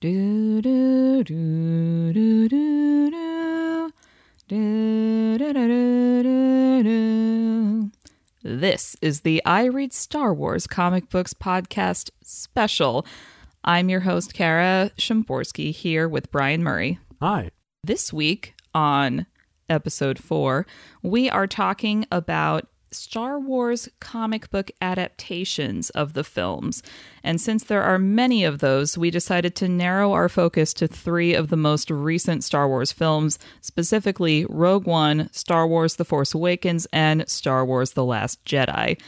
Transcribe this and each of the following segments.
Do do do do do do do do do do do. This is the I Read Star Wars comic books podcast special. I'm your host, Kara Shimborski, here with Brian Murray. Hi. This week on episode four, we are talking about Star Wars comic book adaptations of the films. And since there are many of those, we decided to narrow our focus to three of the most recent Star Wars films, specifically Rogue One, Star Wars The Force Awakens, and Star Wars The Last Jedi.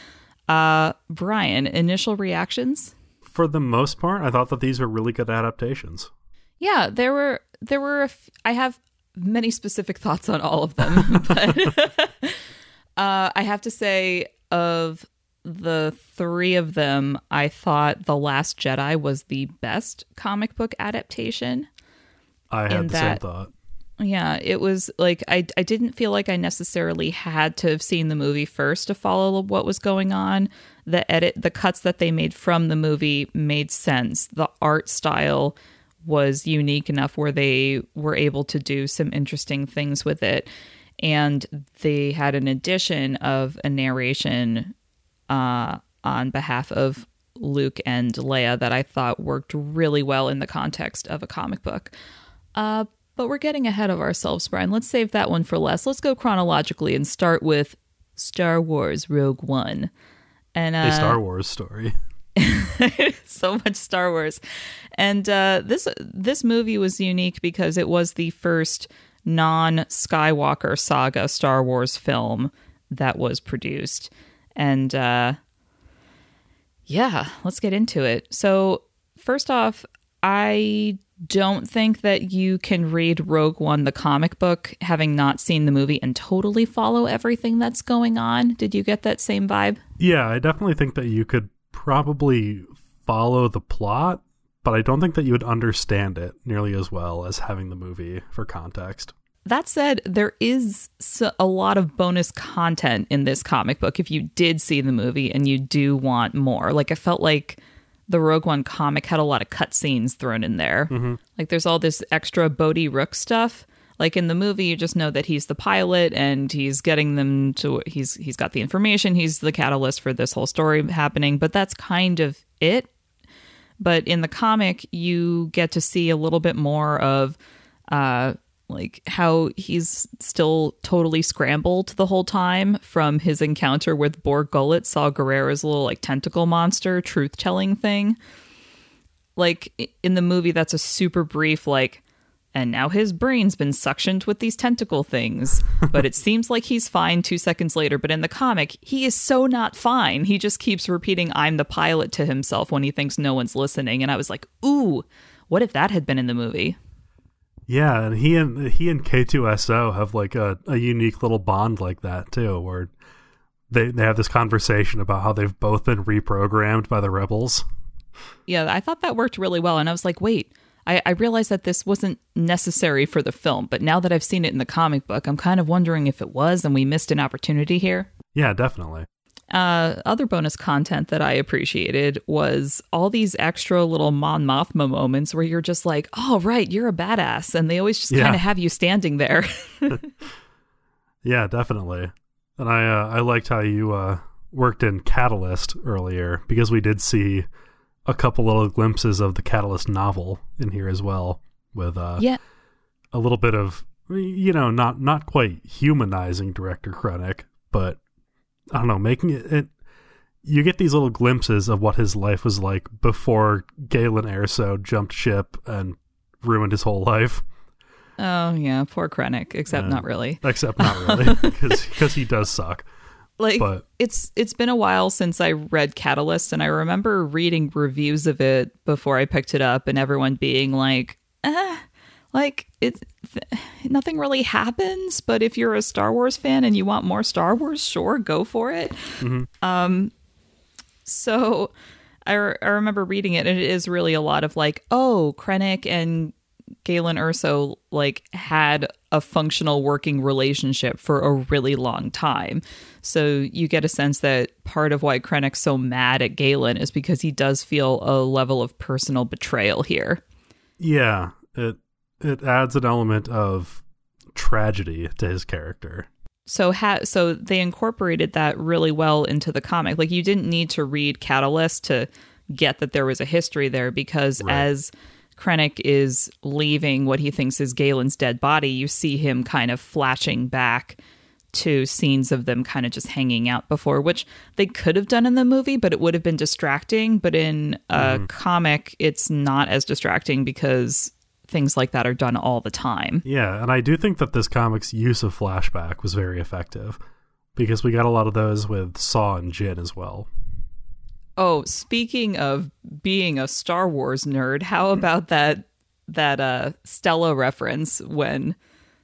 Uh, Brian, initial reactions? For the most part, I thought that these were really good adaptations. Yeah, there were there were a f- I have many specific thoughts on all of them, but uh, I have to say of the three of them, I thought The Last Jedi was the best comic book adaptation. I had the that- same thought. Yeah, it was like I I didn't feel like I necessarily had to have seen the movie first to follow what was going on. The edit the cuts that they made from the movie made sense. The art style was unique enough where they were able to do some interesting things with it. And they had an addition of a narration uh, on behalf of Luke and Leia that I thought worked really well in the context of a comic book. Uh, but we're getting ahead of ourselves, Brian. Let's save that one for less. Let's go chronologically and start with Star Wars Rogue One. And uh, A Star Wars story. so much Star Wars. And uh, this this movie was unique because it was the first non Skywalker saga Star Wars film that was produced. And uh, yeah, let's get into it. So first off, I don't think that you can read Rogue One, the comic book, having not seen the movie and totally follow everything that's going on. Did you get that same vibe? Yeah, I definitely think that you could probably follow the plot, but I don't think that you would understand it nearly as well as having the movie for context. That said, there is a lot of bonus content in this comic book if you did see the movie and you do want more. Like, I felt like the Rogue One comic had a lot of cutscenes thrown in there. Mm-hmm. Like, there's all this extra Bodhi Rook stuff. Like in the movie, you just know that he's the pilot and he's getting them to. He's he's got the information. He's the catalyst for this whole story happening. But that's kind of it but in the comic you get to see a little bit more of uh like how he's still totally scrambled the whole time from his encounter with Bor Gullet, Saw Gerrera's little like tentacle monster truth telling thing. Like in the movie, that's a super brief like, and now his brain's been suctioned with these tentacle things. But it seems like he's fine two seconds later. But in the comic, he is so not fine. He just keeps repeating, I'm the pilot to himself when he thinks no one's listening. And I was like, ooh, what if that had been in the movie? Yeah, and he and he and K2SO have like a, a unique little bond like that too, where they they have this conversation about how they've both been reprogrammed by the rebels. Yeah, I thought that worked really well. And I was like, wait, I, I realized that this wasn't necessary for the film. But now that I've seen it in the comic book, I'm kind of wondering if it was and we missed an opportunity here. Yeah, definitely. Uh, other bonus content that I appreciated was all these extra little Mon Mothma moments where you're just like, oh, right, you're a badass. And they always just Yeah. kind of have you standing there. Yeah, definitely. And I uh, I liked how you uh, worked in Catalyst earlier because we did see a couple little glimpses of the Catalyst novel in here as well, with uh, yeah. a little bit of you know not not quite humanizing director Krennic, but I don't know, making it, it. You get these little glimpses of what his life was like before Galen Erso jumped ship and ruined his whole life. Oh, yeah. Poor Krennic, except not really. Except not really, because he does suck. Like But- it's it's been a while since I read Catalyst and I remember reading reviews of it before I picked it up and everyone being like eh, like it th- nothing really happens but if you're a Star Wars fan and you want more Star Wars sure go for it um so I, re- I remember reading it and it is really a lot of like oh Krennic and Galen Erso like had a functional working relationship for a really long time. So you get a sense that part of why Krennic's so mad at Galen is because he does feel a level of personal betrayal here. Yeah, it it adds an element of tragedy to his character. So ha- so they incorporated that really well into the comic. Like you didn't need to read Catalyst to get that there was a history there because Right. as Krennic is leaving what he thinks is Galen's dead body, you see him kind of flashing back to scenes of them kind of just hanging out before, which they could have done in the movie, but it would have been distracting. But in a comic, it's not as distracting because things like that are done all the time. Yeah, and I do think that this comic's use of flashback was very effective because we got a lot of those with Saw and Jyn as well. Oh, speaking of being a Star Wars nerd, how about that that uh Steela reference when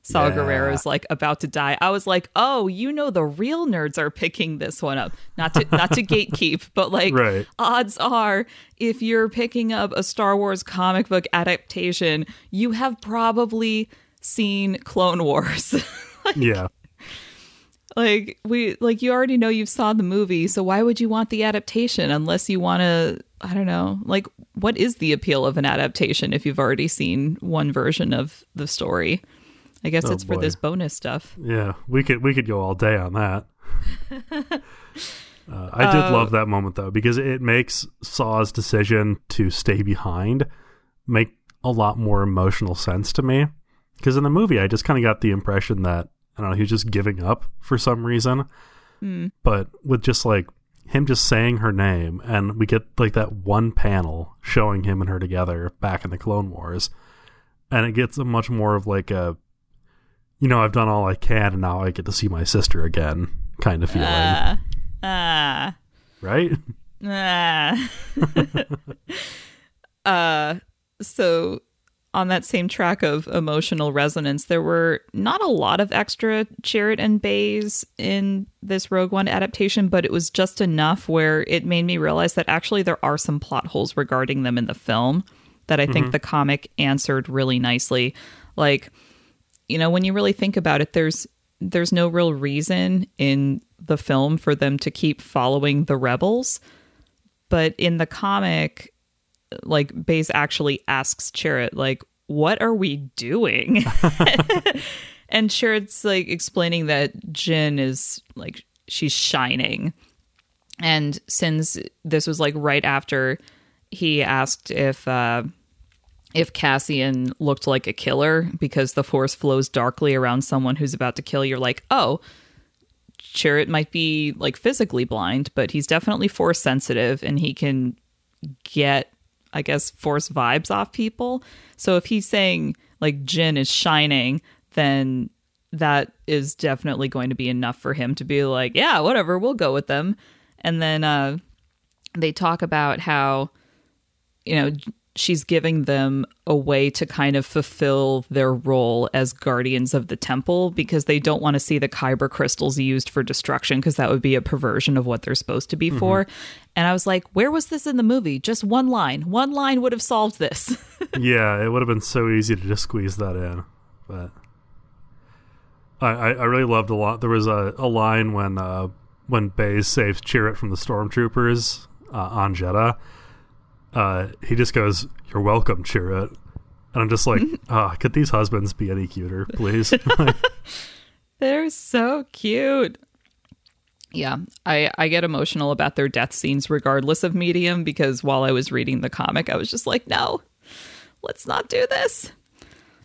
Saw Yeah. Gerrera's like about to die? I was like, oh, you know the real nerds are picking this one up. Not to not to gatekeep, but like Right. odds are if you're picking up a Star Wars comic book adaptation, you have probably seen Clone Wars. yeah. like we like you already know you've saw the movie so why would you want the adaptation unless you want to i don't know like what is the appeal of an adaptation if you've already seen one version of the story i guess Oh, it's for this bonus stuff Yeah, we could we could go all day on that. Uh, I did love that moment though because it makes Saw's decision to stay behind make a lot more emotional sense to me. Because in the movie, I just kind of got the impression that I don't know he was just giving up for some reason. But with just like him just saying her name, and we get like that one panel showing him and her together back in the Clone Wars, and it gets a much more of like a you know, I've done all I can and now I get to see my sister again kind of feeling. ah ah right? ah uh so on that same track of emotional resonance, there were not a lot of extra Chirrut and Baze in this Rogue One adaptation, but it was just enough where it made me realize that actually there are some plot holes regarding them in the film that I think the comic answered really nicely. Like, you know, when you really think about it, there's there's no real reason in the film for them to keep following the rebels, but in the comic, like Baze actually asks Chirrut, like, what are we doing? and Chirrut's like explaining that Jyn is like she's shining. And since this was like right after he asked if uh if Cassian looked like a killer because the force flows darkly around someone who's about to kill, you're like, oh, Chirrut might be like physically blind, but he's definitely force sensitive and he can get, I guess, force vibes off people. So if he's saying like Jyn is shining, then that is definitely going to be enough for him to be like, yeah, whatever, we'll go with them. And then uh, they talk about how, you know, she's giving them a way to kind of fulfill their role as guardians of the temple because they don't want to see the kyber crystals used for destruction because that would be a perversion of what they're supposed to be for. And I was like, where was this in the movie? Just one line. One line would have solved this. yeah, it would have been so easy to just squeeze that in. But I, I, I really loved a lot. There was a, a line when uh, when Baze saves Chirrut from the stormtroopers uh, on Jedha. Uh, he just goes, "You're welcome, Chirrut," and I'm just like, ah, could these husbands be any cuter, please? They're so cute. Yeah, I, I get emotional about their death scenes regardless of medium because while I was reading the comic, I was just like, no, let's not do this.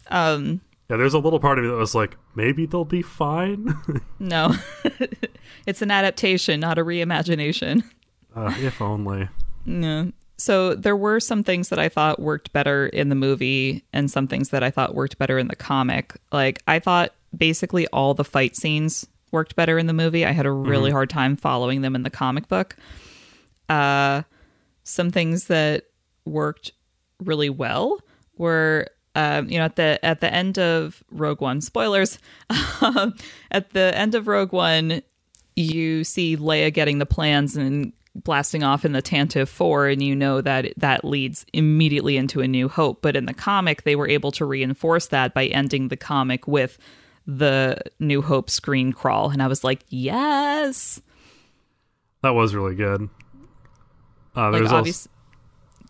Um, yeah, there's a little part of me that was like, maybe they'll be fine. no, it's an adaptation, not a reimagination. uh, if only. No. So there were some things that I thought worked better in the movie and some things that I thought worked better in the comic. Like I thought basically all the fight scenes worked better in the movie. I had a really hard time following them in the comic book. Uh some things that worked really well were um, you know at the at the end of Rogue One spoilers at the end of Rogue One you see Leia getting the plans and blasting off in the Tantive 4 and you know that that leads immediately into a new hope but in the comic they were able to reinforce that by ending the comic with the new hope screen crawl and I was like yes That was really good. Uh, like there's obvious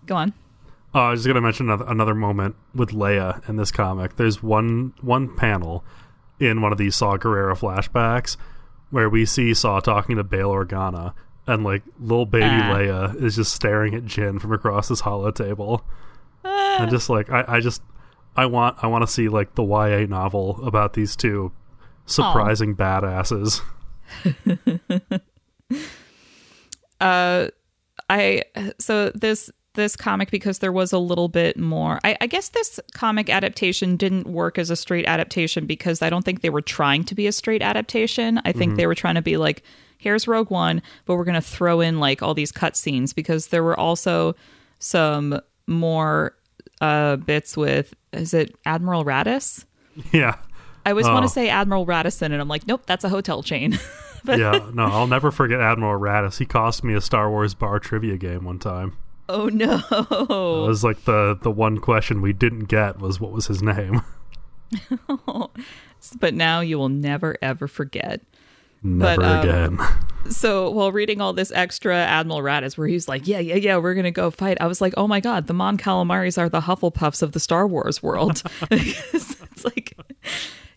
go on Oh, I was just gonna mention another, another moment with Leia in this comic. There's one one panel in one of these Saw Gerrera flashbacks where we see Saw talking to Bail Organa, and like little baby Ah. Leia is just staring at Jyn from across this hollow table. And just like I, I just I want I want to see like the YA novel about these two surprising badasses. uh i so this this comic because there was a little bit more I, I guess this comic adaptation didn't work as a straight adaptation because i don't think they were trying to be a straight adaptation i think they were trying to be like here's rogue one but we're going to throw in like all these cutscenes because there were also some more uh bits with is it admiral Raddus yeah. i always want Oh. to say admiral radisson and i'm like nope that's a hotel chain but yeah, no, I'll never forget Admiral Raddus. He cost me a Star Wars bar trivia game one time. oh no It was like the the one question we didn't get was what was his name. but now you will never ever forget. Never um, again. So while reading all this extra Admiral Raddus, where he's like, "Yeah, yeah, yeah, we're gonna go fight," I was like, "Oh my god, the Mon Calamaris are the Hufflepuffs of the Star Wars world." It's like,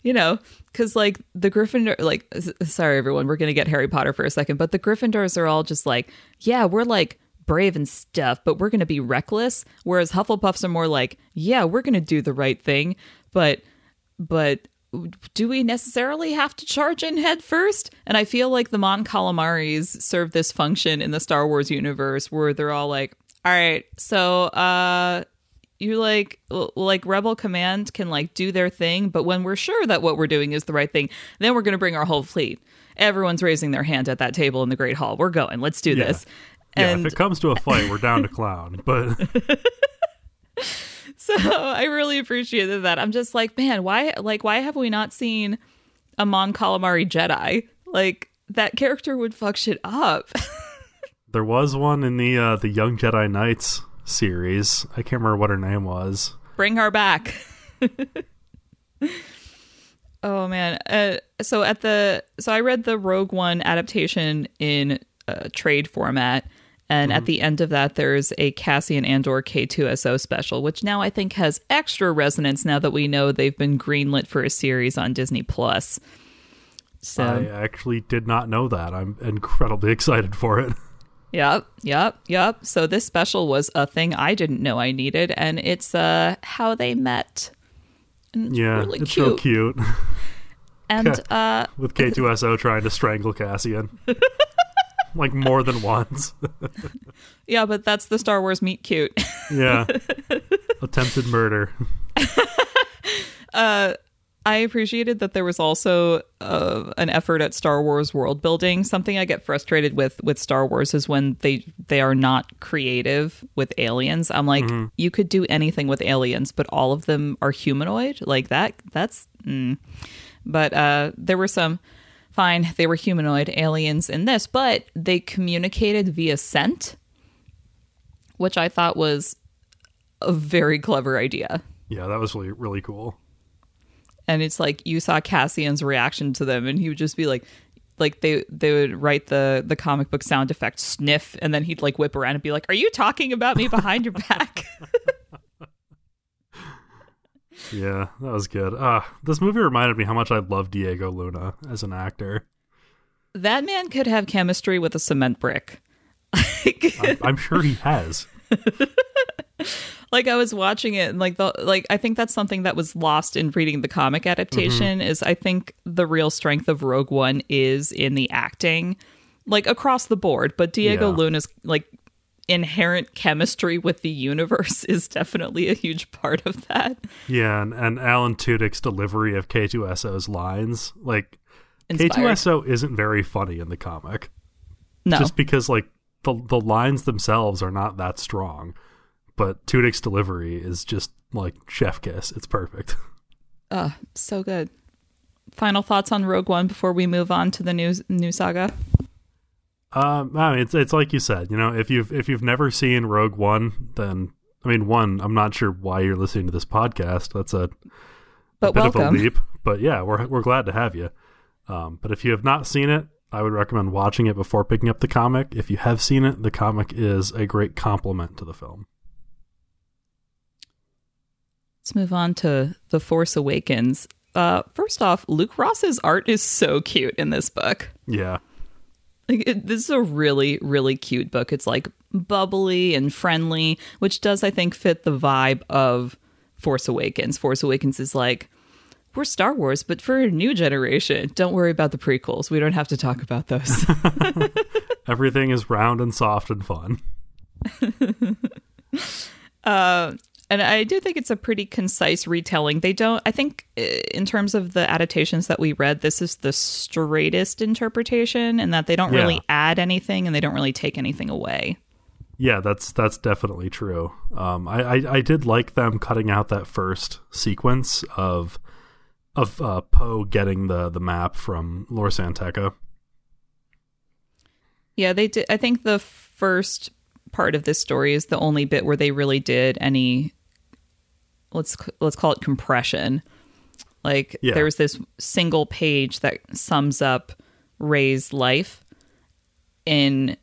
you know, because like the Gryffindor, like, sorry everyone, we're gonna get Harry Potter for a second, but the Gryffindors are all just like, yeah, we're like brave and stuff, but we're gonna be reckless. Whereas Hufflepuffs are more like, yeah, we're gonna do the right thing, but but do we necessarily have to charge in head first? And I feel like the Mon Calamaris serve this function in the Star Wars universe where they're all like, all right, so uh you like like rebel command can like do their thing but when we're sure that what we're doing is the right thing then we're going to bring our whole fleet everyone's raising their hand at that table in the great hall we're going let's do Yeah. this yeah, and if it comes to a fight, we're down to clown. But So I really appreciated that. I'm just like, man, why like why have we not seen a Mon Calamari Jedi? Like that character would fuck shit up. there was one in the uh, the Young Jedi Knights series. I can't remember what her name was. Bring her back. oh man. Uh, so at the so I read the Rogue One adaptation in uh, trade format. And at the end of that, there's a Cassian Andor K2SO special, which now I think has extra resonance now that we know they've been greenlit for a series on Disney Plus. So I actually did not know that. I'm incredibly excited for it. Yep, yep, yep. So this special was a thing I didn't know I needed, and it's uh how they met. It's Yeah, really it's cute. so cute. And uh With K2SO trying to strangle Cassian. like more than once. yeah, but that's the Star Wars meet cute. yeah. Attempted murder. uh, I appreciated that there was also uh, an effort at Star Wars world building. Something I get frustrated with with Star Wars is when they they are not creative with aliens. I'm like, you could do anything with aliens, but all of them are humanoid like that. That's mm. but uh, there were some fine. They were humanoid aliens in this, but they communicated via scent, which I thought was a very clever idea Yeah, that was really really cool. and it's like you saw Cassian's reaction to them, and he would just be like, like they they would write the the comic book sound effect sniff, and then he'd like whip around and be like, "Are you talking about me behind your back?" Yeah, that was good. Uh, this movie reminded me how much I love Diego Luna as an actor. that man could have chemistry with a cement brick. I'm, I'm sure he has. like I was watching it, and like the like I think that's something that was lost in reading the comic adaptation. Is I think the real strength of Rogue One is in the acting, like across the board. But Diego Yeah. Luna's like inherent chemistry with the universe is definitely a huge part of that. Yeah, and, and Alan Tudyk's delivery of K2SO's lines, like Inspired. K2SO isn't very funny in the comic, No, just because like the the lines themselves are not that strong, but Tudyk's delivery is just like chef kiss. It's perfect. uh, so good. Final thoughts on Rogue One before we move on to the new new saga. Um, I mean, it's it's like you said, you know, if you've if you've never seen Rogue One, then I mean, one, I'm not sure why you're listening to this podcast. That's a, But a bit welcome. of a leap, but yeah, we're we're glad to have you. Um, but if you have not seen it, I would recommend watching it before picking up the comic. If you have seen it, the comic is a great complement to the film. Let's move on to The Force Awakens. Uh, first off, Luke Ross's art is so cute in this book. Yeah. Like it, this is a really, really cute book. It's like bubbly and friendly, which does, I think, fit the vibe of Force Awakens. Force Awakens is like, we're Star Wars, but for a new generation. Don't worry about the prequels. We don't have to talk about those. Everything is round and soft and fun. uh, and I do think it's a pretty concise retelling. They don't, I think, in terms of the adaptations that we read, this is the straightest interpretation, and that they don't Yeah. really add anything and they don't really take anything away. Yeah, that's that's definitely true. Um, I, I I did like them cutting out that first sequence of of uh, Poe getting the the map from Lor San Tekka. Yeah, they did. I think the first part of this story is the only bit where they really did any let's let's call it compression. Like Yeah. there's this single page that sums up Rey's life in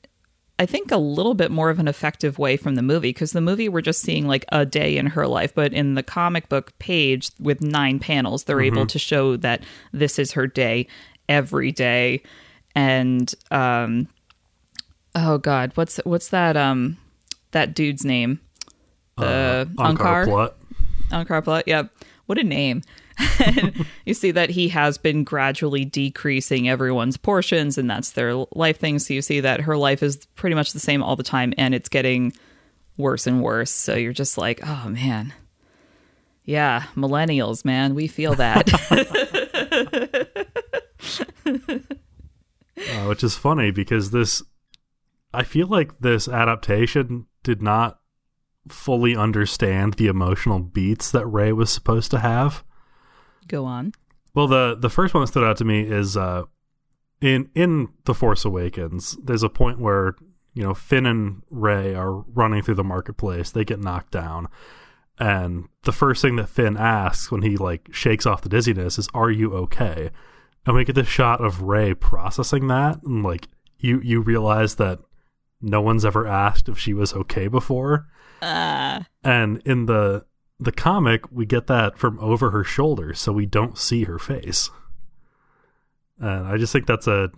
I think a little bit more of an effective way from the movie because the movie we're just seeing like a day in her life, but in the comic book page with nine panels, they're able to show that this is her day every day, and um, oh god, what's what's that um that dude's name? The Uh, Unkar Unkar Unkar Plutt. Yeah, what a name. you see that he has been gradually decreasing everyone's portions, and that's their life thing. So you see that her life is pretty much the same all the time, and it's getting worse and worse. So you're just like, oh man. Yeah, millennials, man, we feel that. uh, which is funny because this I feel like this adaptation did not fully understand the emotional beats that Rey was supposed to have. Go on. Well, the the first one that stood out to me is uh, in in the Force Awakens. There's a point where you know Finn and Rey are running through the marketplace. They get knocked down, and the first thing that Finn asks when he like shakes off the dizziness is, "Are you okay?" And we get this shot of Rey processing that, and like you you realize that no one's ever asked if she was okay before. Uh, And in the the comic, we get that from over her shoulder, so we don't see her face. And I just think that's a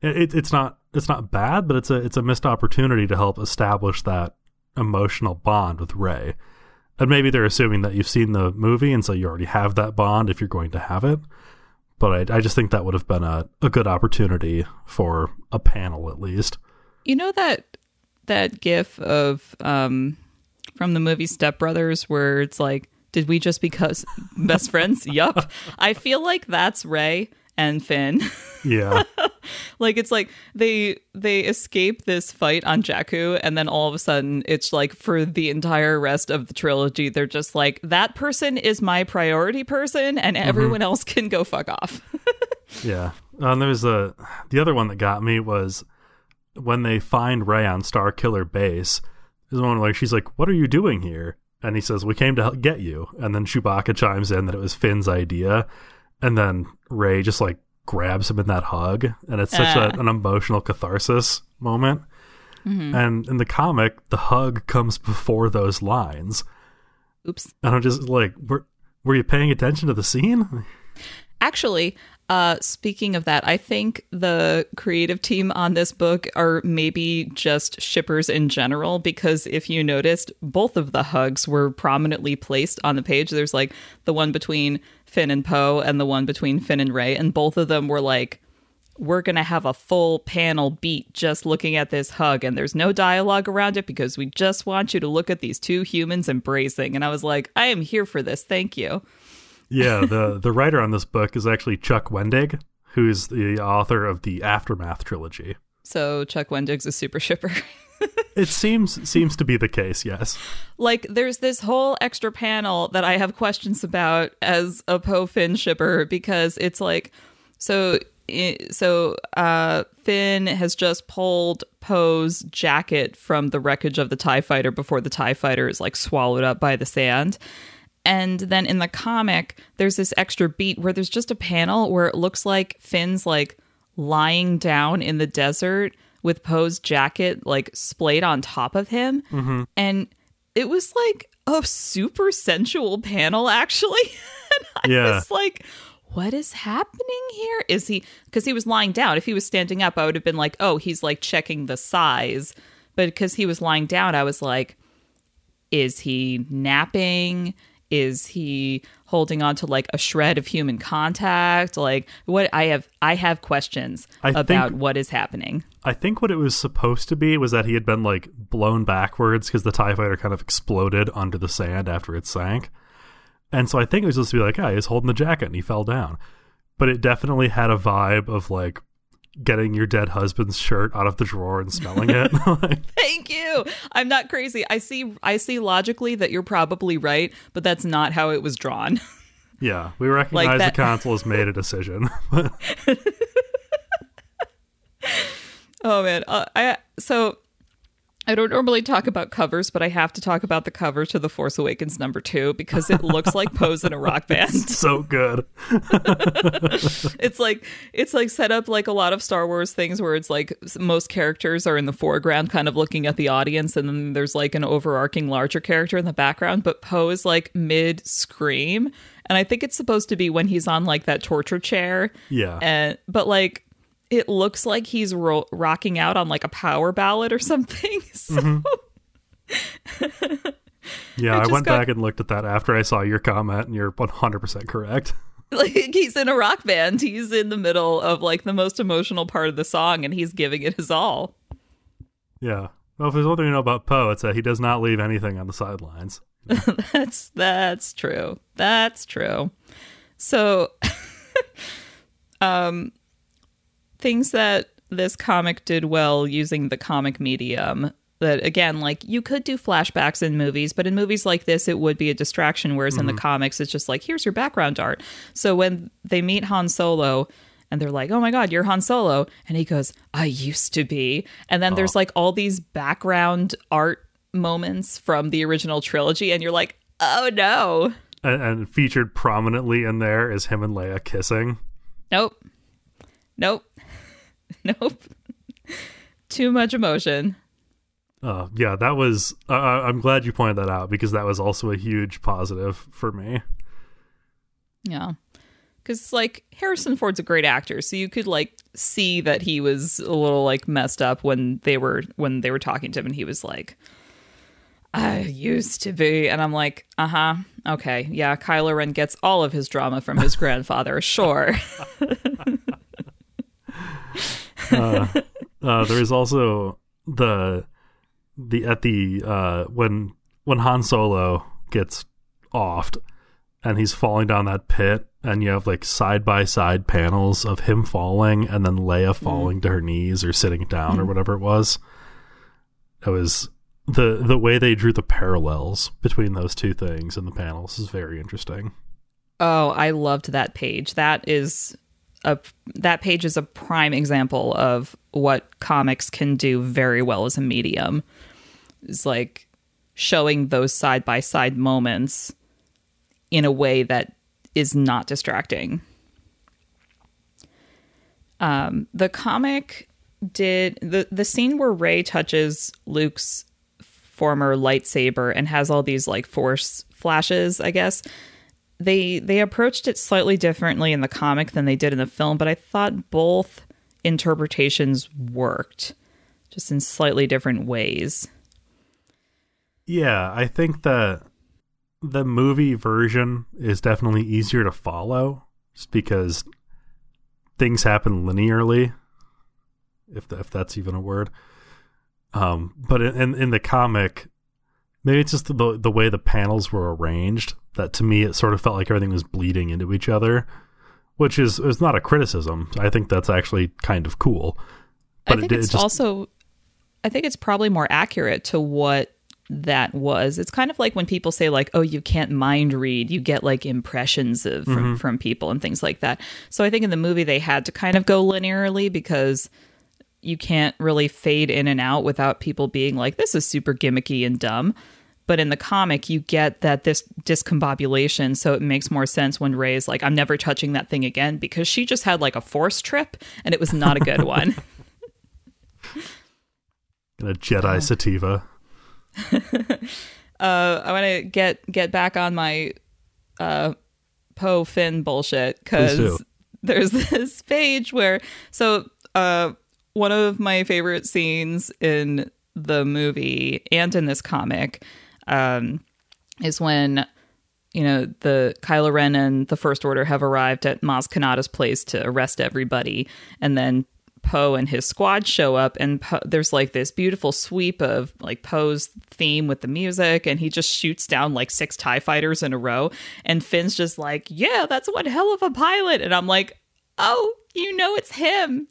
it, it's not it's not bad, but it's a it's a missed opportunity to help establish that emotional bond with Rey. And maybe they're assuming that you've seen the movie, and so you already have that bond if you're going to have it. But I, I just think that would have been a, a good opportunity for a panel at least. You know that that gif of um from the movie Step Brothers where it's like, did we just become best friends? yup. I feel like that's Rey and Finn. Yeah. like it's like they they escape this fight on Jakku and then all of a sudden it's like for the entire rest of the trilogy they're just like that person is my priority person and everyone else can go fuck off. Yeah. And there's a the other one that got me was when they find Rey on Starkiller Base. There's one where she's like, "What are you doing here?" And he says, "We came to help get you." And then Chewbacca chimes in that it was Finn's idea, and then Rey just like grabs him in that hug, and it's such a, Ah. an emotional catharsis moment. And in the comic, the hug comes before those lines, Oops. and I'm just like, "Were were you paying attention to the scene?" Actually, uh, speaking of that, I think the creative team on this book are maybe just shippers in general because if you noticed, both of the hugs were prominently placed on the page. There's like the one between Finn and Poe and the one between Finn and Rey, and both of them were like, we're going to have a full panel beat just looking at this hug, and there's no dialogue around it because we just want you to look at these two humans embracing. And I was like, I am here for this. Thank you. Yeah, the the writer on this book is actually Chuck Wendig, who's the author of the Aftermath trilogy. So Chuck Wendig's a super shipper. It seems seems to be the case, yes. like there's this whole extra panel that I have questions about as a Poe Finn shipper because it's like so so uh Finn has just pulled Poe's jacket from the wreckage of the TIE fighter before the TIE fighter is like swallowed up by the sand. And then in the comic, there's this extra beat where there's just a panel where it looks like Finn's like lying down in the desert with Poe's jacket like splayed on top of him. Mm-hmm. And it was like a super sensual panel, actually. and I Yeah. was like, what is happening here? Is he, because he was lying down. If he was standing up, I would have been like, oh, he's like checking the size. But because he was lying down, I was like, is he napping? Is he holding on to like a shred of human contact? Like what I have I have questions I about think- what is happening. I think what it was supposed to be was that he had been like blown backwards because the TIE fighter kind of exploded under the sand after it sank. And so I think it was supposed to be like, ah, he was holding the jacket and he fell down. But it definitely had a vibe of like getting your dead husband's shirt out of the drawer and smelling it. Thank you. I'm not crazy. I see I see logically that you're probably right, but that's not how it was drawn. yeah, we recognize that- the council has made a decision. Oh man, uh, I so I don't normally talk about covers, but I have to talk about the cover to The Force Awakens number two because it looks like Poe's in a rock band. so good. it's like it's like set up like a lot of Star Wars things where it's like most characters are in the foreground, kind of looking at the audience, and then there's like an overarching larger character in the background. But Poe is like mid scream, and I think it's supposed to be when he's on like that torture chair. Yeah. and but like it looks like he's ro- rocking out on like a power ballad or something. So Yeah, I I, went got- back and looked at that after I saw your comment, and you're 100% correct. like he's in a rock band. He's in the middle of like the most emotional part of the song, and he's giving it his all. Yeah. Well, if there's one thing you know about Poe, it's that he does not leave anything on the sidelines. That's that's true. That's true. So um things that this comic did well using the comic medium that again like you could do flashbacks in movies but in movies like this it would be a distraction whereas in the mm-hmm. comics it's just like here's your background art. So when they meet Han Solo and they're like oh my god you're Han Solo. And he goes I used to be. And then there's oh. like all these background art moments from the original trilogy and you're like oh no. And, and featured prominently in there is him and Leia kissing. nope. Nope nope too much emotion Uh, yeah, that was. Uh, I'm glad you pointed that out because that was also a huge positive for me. Yeah. Cuz like Harrison Ford's a great actor, so you could like see that he was a little like messed up when they were when they were talking to him and he was like I used to be and I'm like, "Uh-huh. Okay. Yeah, Kylo Ren gets all of his drama from his grandfather. Sure." Uh, there's also the the at the uh, when when Han Solo gets offed and he's falling down that pit, and you have like side by side panels of him falling and then Leia falling to her knees or sitting down or whatever it was. It was the the way they drew the parallels between those two things in the panels is very interesting. Oh, I loved that page. That is a that page is a prime example of what comics can do very well as a medium. It's like showing those side by side moments in a way that is not distracting. Um, the comic did the the scene where Rey touches Luke's former lightsaber and has all these like force flashes, I guess they they approached it slightly differently in the comic than they did in the film, but I thought both interpretations worked just in slightly different ways. Yeah, I think that the movie version is definitely easier to follow just because things happen linearly if if that's even a word. Um but in, in the comic maybe it's just the the way the panels were arranged that to me it sort of felt like everything was bleeding into each other, which is is not a criticism. I think that's actually kind of cool. I think it- it it's just- also I think it's probably more accurate to what that was. It's kind of like when people say like, "Oh, you can't mind read. You get like impressions of from Mm-hmm. from people and things like that." So I think in the movie they had to kind of go linearly because you can't really fade in and out without people being like, "This is super gimmicky and dumb." But in the comic, you get that this discombobulation, so it makes more sense when Rey's like, "I'm never touching that thing again," because she just had like a force trip, and it was not a good one. a Jedi sativa. uh, I want to get get back on my uh, Poe Finn bullshit because there's this page where so uh, one of my favorite scenes in the movie and in this comic um, is when you know the Kylo Ren and the First Order have arrived at Maz Kanata's place to arrest everybody, and then Poe and his squad show up, and Poe, there's like this beautiful sweep of like Poe's theme with the music, and he just shoots down like six Tie fighters in a row, and Finn's just like, "Yeah, that's one hell of a pilot," and I'm like, "Oh, you know it's him.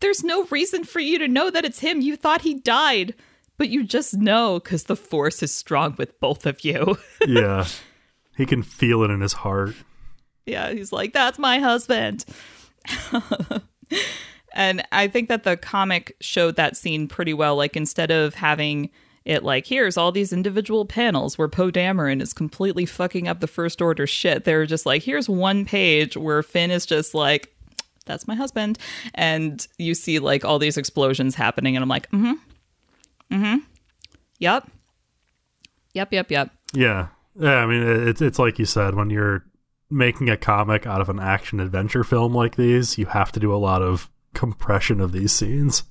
There's no reason for you to know that it's him. You thought he died." But you just know because the force is strong with both of you. yeah. He can feel it in his heart. Yeah, he's like, that's my husband. and I think that the comic showed that scene pretty well. Like, instead of having it like, here's all these individual panels where Poe Dameron is completely fucking up the First Order shit, they were just like, here's one page where Finn is just like, that's my husband. And you see like all these explosions happening. And I'm like, mm hmm. Mm hmm. Yep. Yep, yep, yep. Yeah. Yeah, I mean it's it's like you said when you're making a comic out of an action adventure film like these, you have to do a lot of compression of these scenes.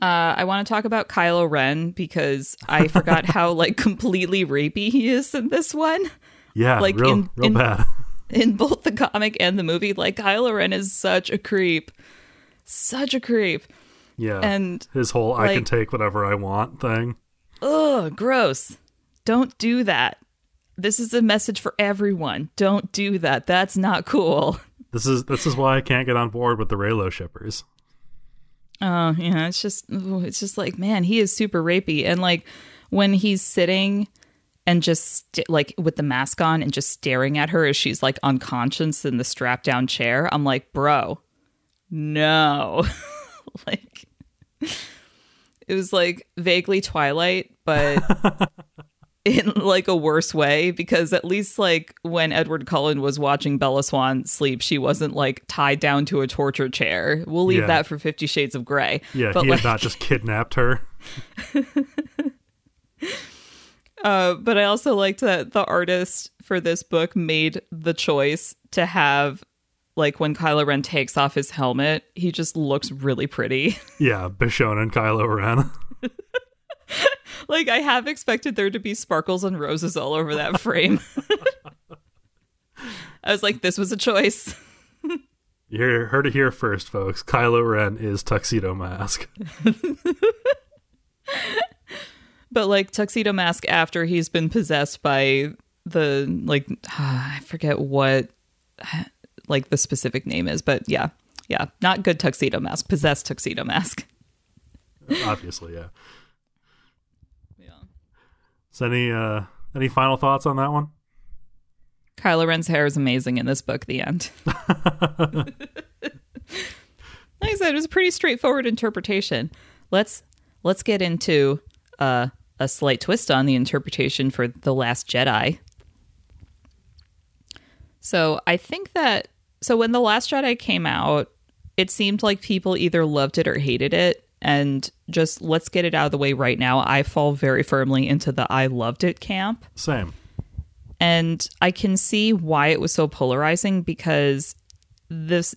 Uh, I want to talk about Kylo Ren because I forgot how like completely rapey he is in this one. Yeah, Like, real in- real in- bad. In both the comic and the movie, like Kylo Ren is such a creep, such a creep, Yeah. and his whole I can take whatever I want thing. ugh, gross. Don't do that. This is a message for everyone. Don't do that. That's not cool. This is this is why I can't get on board with the Reylo shippers. Oh, yeah, it's just it's just like, man, he is super rapey and like when he's sitting and just st- like with the mask on and just staring at her as she's like unconscious in the strap down chair, I'm like, "Bro, no." like it was like vaguely Twilight, but in like a worse way because at least like when Edward Cullen was watching Bella Swan sleep, she wasn't like tied down to a torture chair. We'll leave Yeah. that for 50 shades of gray. Yeah, but he like had not just kidnapped her. uh but I also liked that the artist for this book made the choice to have like when Kylo Ren takes off his helmet, he just looks really pretty. Yeah, Bishon and Kylo Ren. like I have expected there to be sparkles and roses all over that frame. I was like, this was a choice. You heard it here first, folks. Kylo Ren is Tuxedo Mask. but like tuxedo mask after he's been possessed by the like I forget what like the specific name is, but yeah. Yeah, not good tuxedo mask, possessed tuxedo mask. Obviously, yeah. Yeah. So any uh any final thoughts on that one? Kylo Ren's hair is amazing in this book, the end. like I said, it was a pretty straightforward interpretation. Let's let's get into uh, a slight twist on the interpretation for The Last Jedi. So I think that so when The Last Jedi came out, it seemed like people either loved it or hated it. And just let's get it out of the way right now. I fall very firmly into the I loved it camp. Same. And I can see why it was so polarizing because this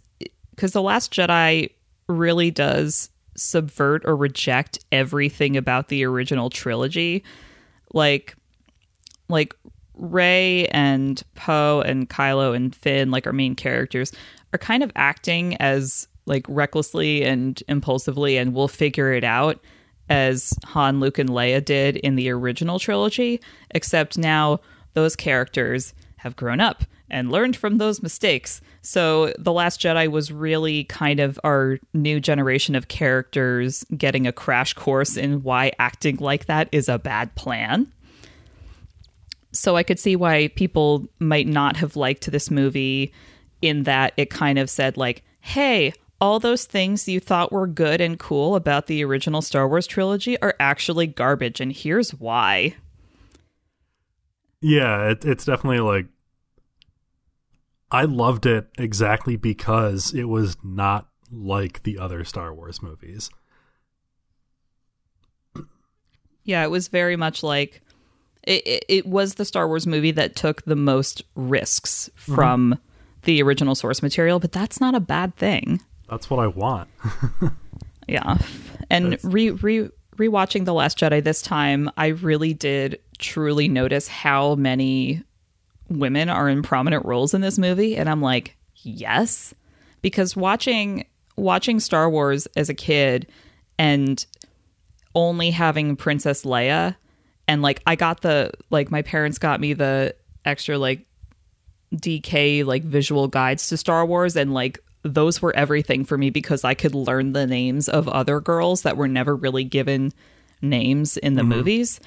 because The Last Jedi really does subvert or reject everything about the original trilogy. Like like Rey and Poe and Kylo and Finn, like our main characters, are kind of acting as like recklessly and impulsively and we'll figure it out as Han, Luke, and Leia did in the original trilogy, except now those characters have grown up and learned from those mistakes. So The Last Jedi was really kind of our new generation of characters getting a crash course in why acting like that is a bad plan so I could see why people might not have liked this movie in that it kind of said like, "Hey, all those things you thought were good and cool about the original Star Wars trilogy are actually garbage and here's why." Yeah, it, it's definitely like I loved it exactly because it was not like the other Star Wars movies. Yeah, it was very much like it, it, it was the Star Wars movie that took the most risks from the original source material, but that's not a bad thing. That's what I want. Yeah. And re re rewatching The Last Jedi this time, I really did truly notice how many women are in prominent roles in this movie and I'm like, "Yes." Because watching watching Star Wars as a kid and only having Princess Leia and like I got the like my parents got me the extra like DK like visual guides to Star Wars and like those were everything for me because I could learn the names of other girls that were never really given names in the mm-hmm. movies.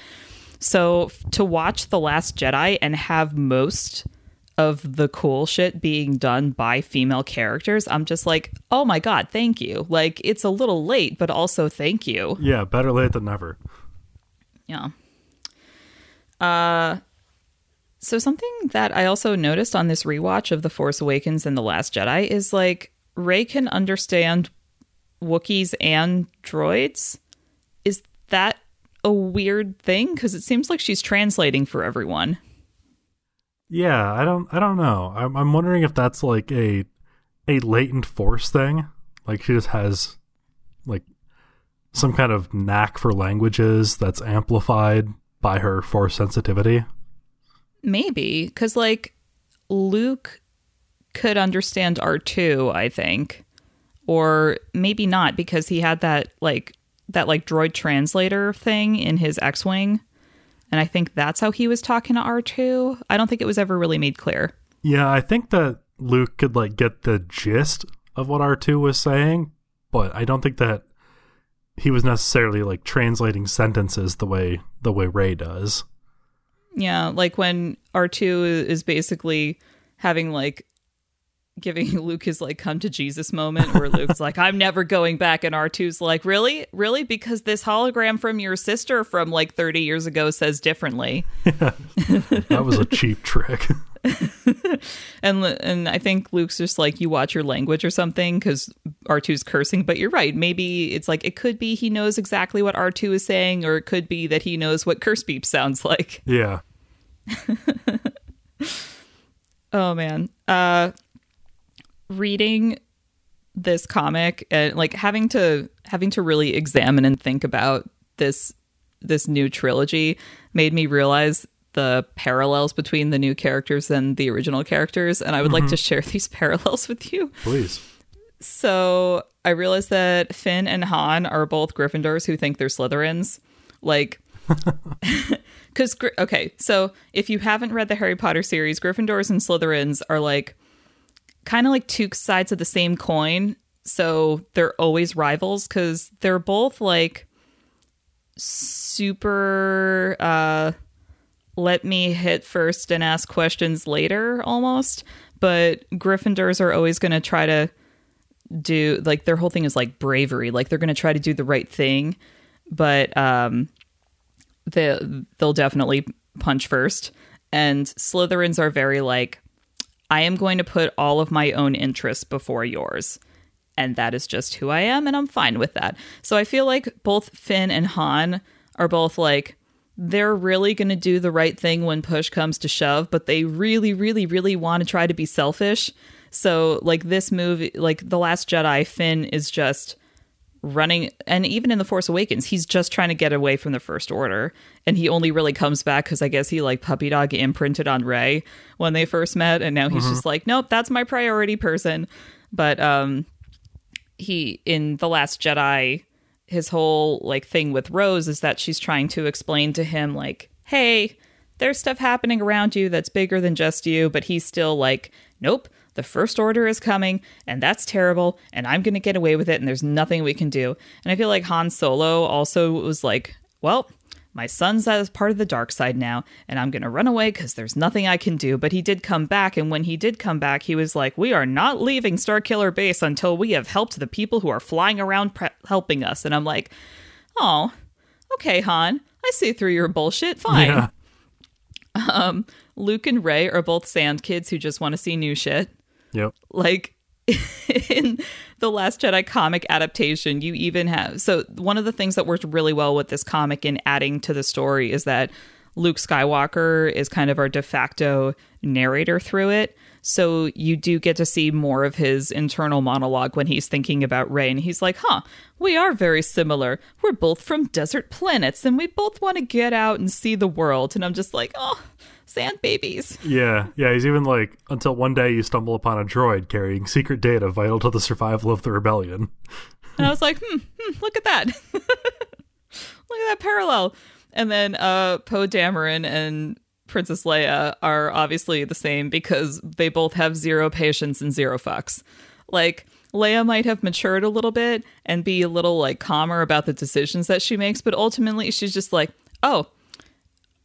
So to watch The Last Jedi and have most of the cool shit being done by female characters, I'm just like, oh my God, thank you. Like, it's a little late, but also thank you. Yeah, better late than never. Yeah. Uh so something that I also noticed on this rewatch of The Force Awakens and The Last Jedi is like Rey can understand Wookiees and droids. Is that a weird thing? Because it seems like she's translating for everyone. Yeah, I don't I don't know. I'm I'm wondering if that's like a a latent force thing. Like she just has like some kind of knack for languages that's amplified by her force sensitivity. Maybe because like Luke could understand R2, I think. Or maybe not because he had that like that like droid translator thing in his X-wing. And I think that's how he was talking to R2. I don't think it was ever really made clear. Yeah, I think that Luke could like get the gist of what R2 was saying, but I don't think that he was necessarily like translating sentences the way the way Rey does. Yeah, like when R2 is basically having like giving Luke his like come to Jesus moment where Luke's like, I'm never going back. And R2's like, Really? Really? Because this hologram from your sister from like 30 years ago says differently. That was a cheap trick. And and I think Luke's just like, You watch your language or something because R2's cursing. But you're right. Maybe it's like, it could be he knows exactly what R2 is saying, or it could be that he knows what curse beep sounds like. yeah. Oh man. Uh reading this comic and like having to having to really examine and think about this this new trilogy made me realize the parallels between the new characters and the original characters and I would like mm-hmm. to share these parallels with you. Please. So I realized that Finn and Han are both Gryffindors who think they're Slytherins. Like, because, okay, so if you haven't read the Harry Potter series, Gryffindors and Slytherins are like kind of like two sides of the same coin. So they're always rivals because they're both like super, uh, let me hit first and ask questions later almost. But Gryffindors are always going to try to do like their whole thing is like bravery like they're going to try to do the right thing but um they they'll definitely punch first and slytherins are very like i am going to put all of my own interests before yours. And that is just who i am and i'm fine with that. So i feel like both finn and han are both like they're really going to do the right thing when push comes to shove but they really really really want to try to be selfish. So like this movie like the last jedi finn is just running and even in the force awakens he's just trying to get away from the first order. And he only really comes back because i guess he like puppy dog imprinted on rey when they first met. And now he's just like nope that's my priority person. But um he in the last jedi his whole like thing with rose is that she's trying to explain to him like hey there's stuff happening around you that's bigger than just you. But he's still like nope the first order is coming and that's terrible and i'm going to get away with it and there's nothing we can do and i feel like han solo also was like well my son's as part of the dark side now and i'm going to run away because there's nothing i can do but he did come back and when he did come back he was like we are not leaving starkiller base until we have helped the people who are flying around pre- helping us and i'm like oh okay han i see through your bullshit fine Yeah. Um, Luke and Rey are both sand kids who just want to see new shit. Yep. Like in the Last Jedi comic adaptation, you even have so one of the things that worked really well with this comic in adding to the story is that Luke Skywalker is kind of our de facto narrator through it. So you do get to see more of his internal monologue when he's thinking about Rey. And he's like, huh, we are very similar. We're both from desert planets and we both want to get out and see the world. And I'm just like, oh, sand babies. Yeah, yeah. He's even like, until one day you stumble upon a droid carrying secret data vital to the survival of the rebellion. And I was like, hmm, hmm look at that. look at that parallel. And then uh, Poe Dameron and Princess Leia are obviously the same because they both have zero patience and zero fucks. Like, Leia might have matured a little bit and be a little like calmer about the decisions that she makes, but ultimately she's just like, oh,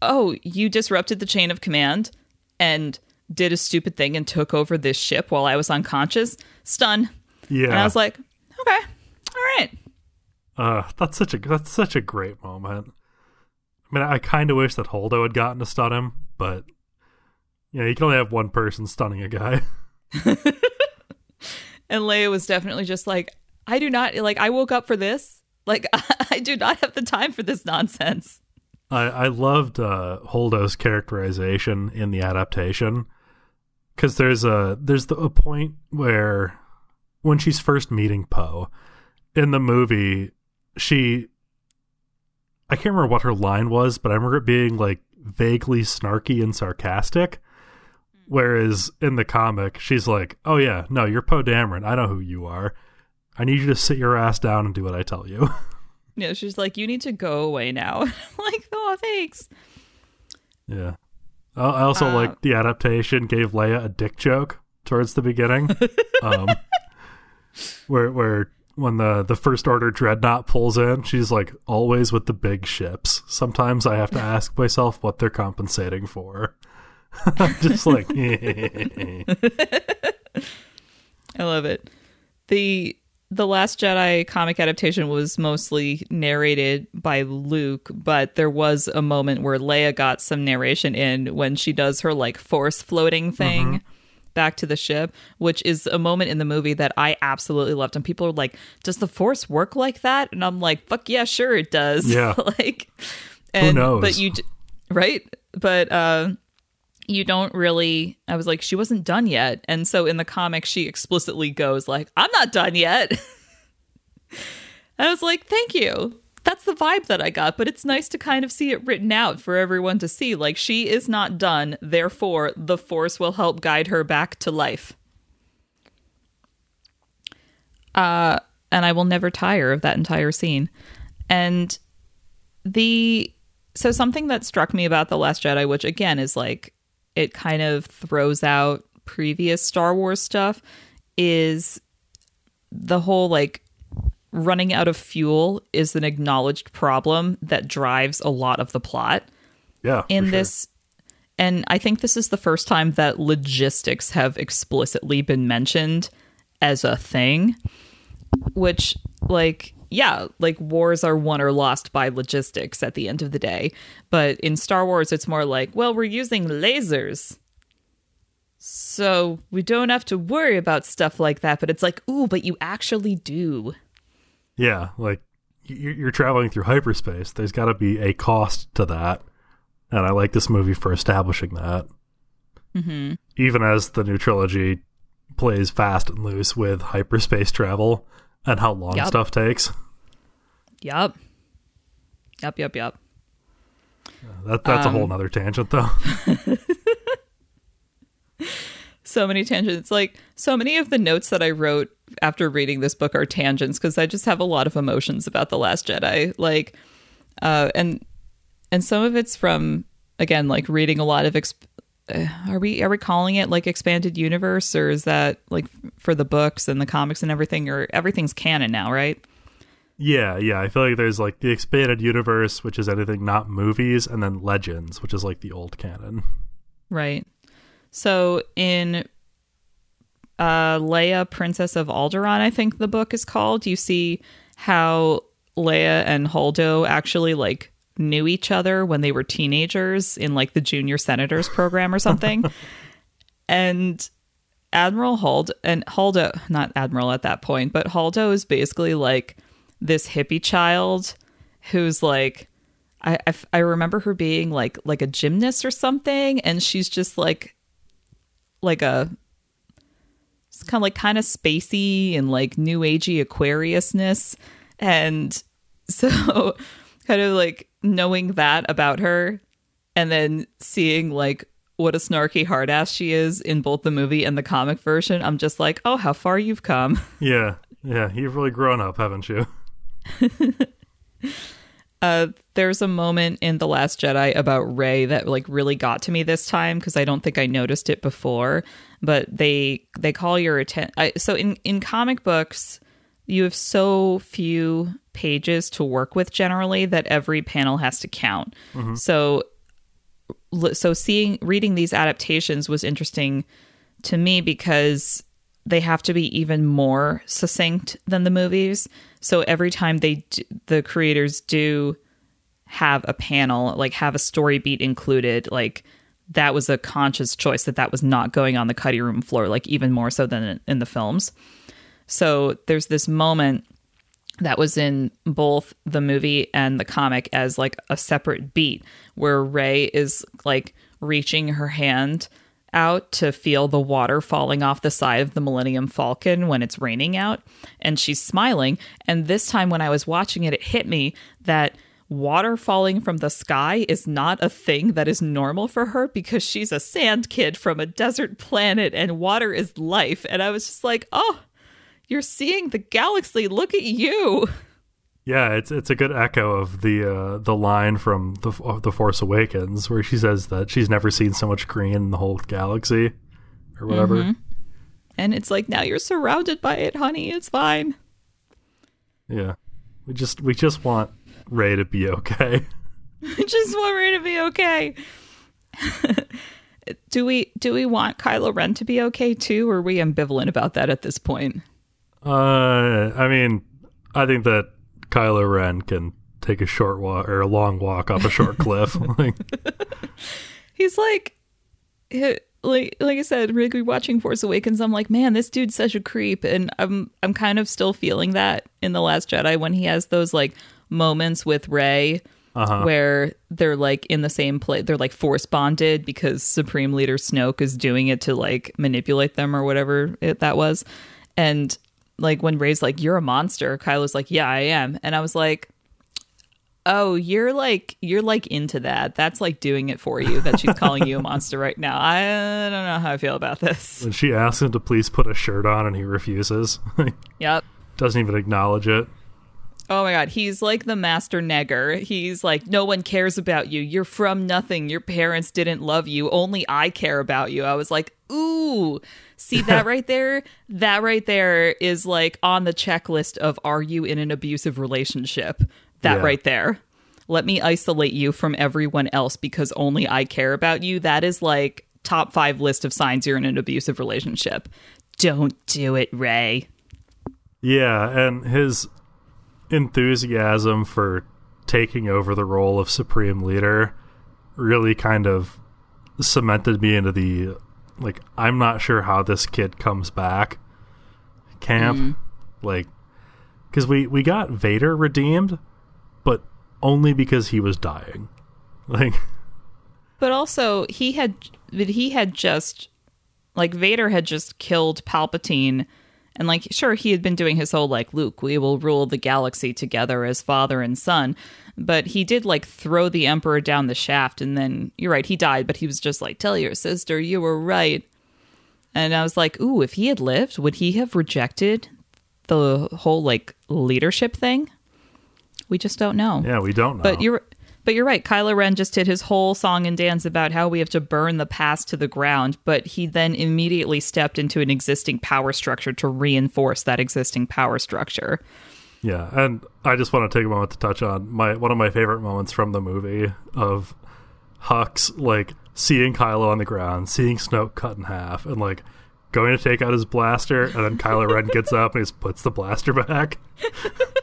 oh, you disrupted the chain of command and did a stupid thing and took over this ship while I was unconscious. Stun. Yeah. And I was like, okay, all right. Uh, that's such a that's such a great moment. I mean, I kind of wish that Holdo had gotten to stun him, but yeah, you can only have one person stunning a guy. and Leia was definitely just like, I do not like. I woke up for this. Like, I do not have the time for this nonsense. I I loved uh, Holdo's characterization in the adaptation because there's a there's the, a point where when she's first meeting Poe in the movie, she I can't remember what her line was, but I remember it being like vaguely snarky and sarcastic. Whereas in the comic, she's like, "Oh yeah, no, you're Poe Dameron. I know who you are. I need you to sit your ass down and do what I tell you." Yeah, she's like, "You need to go away now." like, oh, thanks. Yeah. I also uh, like the adaptation gave Leia a dick joke towards the beginning, um, where where when the the first order dreadnought pulls in she's like always with the big ships sometimes i have to ask myself what they're compensating for just like i love it the the last jedi comic adaptation was mostly narrated by luke but there was a moment where leia got some narration in when she does her like force floating thing mm-hmm back to the ship, which is a moment in the movie that I absolutely loved. And people are like, "Does the Force work like that?" And I'm like, "Fuck yeah, sure it does." Yeah, like, and, who knows? But you, right? But uh, you don't really. I was like, she wasn't done yet, and so in the comic, she explicitly goes like, "I'm not done yet." I was like, "Thank you." that's the vibe that I got, but it's nice to kind of see it written out for everyone to see. Like, she is not done, therefore, the Force will help guide her back to life. Uh, and I will never tire of that entire scene. And the. So, something that struck me about The Last Jedi, which again is like, it kind of throws out previous Star Wars stuff, is the whole like running out of fuel is an acknowledged problem that drives a lot of the plot. Yeah. In sure. this and I think this is the first time that logistics have explicitly been mentioned as a thing, which like yeah, like wars are won or lost by logistics at the end of the day. But in Star Wars, it's more like, well, we're using lasers. So we don't have to worry about stuff like that. But it's like, ooh, but you actually do. Yeah, like you're traveling through hyperspace. There's got to be a cost to that, and I like this movie for establishing that. Mm-hmm. Even as the new trilogy plays fast and loose with hyperspace travel and how long yep. stuff takes. Yep. Yep. Yep. Yep. that that's um, a whole um, nother tangent, though. so many tangents. Like so many of the notes that I wrote after reading this book are tangents because I just have a lot of emotions about the Last Jedi. Like, uh, and and some of it's from again like reading a lot of. Exp- are we are we calling it like expanded universe or is that like for the books and the comics and everything or everything's canon now, right? Yeah, yeah. I feel like there's like the expanded universe, which is anything not movies, and then legends, which is like the old canon. Right. So in uh, Leia, Princess of Alderaan, I think the book is called, you see how Leia and Holdo actually like knew each other when they were teenagers in like the junior senators program or something. and Admiral Hald and Haldo, not Admiral at that point, but Haldo is basically like this hippie child who's like, I, I, I remember her being like like a gymnast or something, and she's just like like a it's kind of like kind of spacey and like new agey Aquariusness, and so kind of like knowing that about her, and then seeing like what a snarky hard ass she is in both the movie and the comic version, I'm just like, oh, how far you've come. Yeah, yeah, you've really grown up, haven't you? uh, there's a moment in the Last Jedi about Rey that like really got to me this time because I don't think I noticed it before. But they they call your attention. So in in comic books, you have so few pages to work with generally that every panel has to count. Mm-hmm. So so seeing reading these adaptations was interesting to me because they have to be even more succinct than the movies. So every time they do, the creators do have a panel, like have a story beat included, like that was a conscious choice that that was not going on the cutting room floor, like even more so than in the films. So there's this moment that was in both the movie and the comic as like a separate beat where Rey is like reaching her hand out to feel the water falling off the side of the Millennium Falcon when it's raining out. And she's smiling. And this time, when I was watching it, it hit me that water falling from the sky is not a thing that is normal for her because she's a sand kid from a desert planet and water is life. And I was just like, oh, you're seeing the galaxy. Look at you. Yeah, it's it's a good echo of the uh, the line from the uh, the Force Awakens where she says that she's never seen so much green in the whole galaxy, or whatever. Mm-hmm. And it's like now you're surrounded by it, honey. It's fine. Yeah, we just we just want Rey to be okay. we just want Rey to be okay. do we do we want Kylo Ren to be okay too, or are we ambivalent about that at this point? Uh, I mean, I think that Kylo Ren can take a short walk or a long walk off a short cliff. He's like, like like I said, really watching Force Awakens, I'm like, man, this dude's such a creep, and I'm I'm kind of still feeling that in the Last Jedi when he has those like moments with Rey. Uh-huh. Where they're like in the same place, they're like force bonded because Supreme Leader Snoke is doing it to like manipulate them or whatever it, that was. And like when Rey's like, "You're a monster," Kylo's like, "Yeah, I am," and I was like, "Oh, you're like you're like into that. That's like doing it for you. That she's calling you a monster right now. I don't know how I feel about this." When she asks him to please put a shirt on and he refuses. yep. Doesn't even acknowledge it. Oh my god, he's like the master negger. He's like, no one cares about you. You're from nothing. Your parents didn't love you. Only I care about you. I was like, ooh, see that right there? That right there is like on the checklist of are you in an abusive relationship? That yeah. right there. Let me isolate you from everyone else because only I care about you. That is like top five list of signs you're in an abusive relationship. Don't do it, Rey. Yeah, and his enthusiasm for taking over the role of supreme leader really kind of cemented me into the like I'm not sure how this kid comes back camp mm. like cuz we we got Vader redeemed but only because he was dying like but also he had he had just like Vader had just killed Palpatine and like, sure, he had been doing his whole like, Luke, we will rule the galaxy together as father and son. But he did like throw the Emperor down the shaft. And then you're right, he died, but he was just like, tell your sister you were right. And I was like, ooh, if he had lived, would he have rejected the whole like leadership thing? We just don't know. Yeah, we don't know. But you're but you're right. Kylo Ren just did his whole song and dance about how we have to burn the past to the ground, but he then immediately stepped into an existing power structure to reinforce that existing power structure. Yeah, and I just want to take a moment to touch on my one of my favorite moments from the movie of Hux like seeing Kylo on the ground, seeing Snoke cut in half, and like going to take out his blaster, and then Kylo Ren gets up and he just puts the blaster back.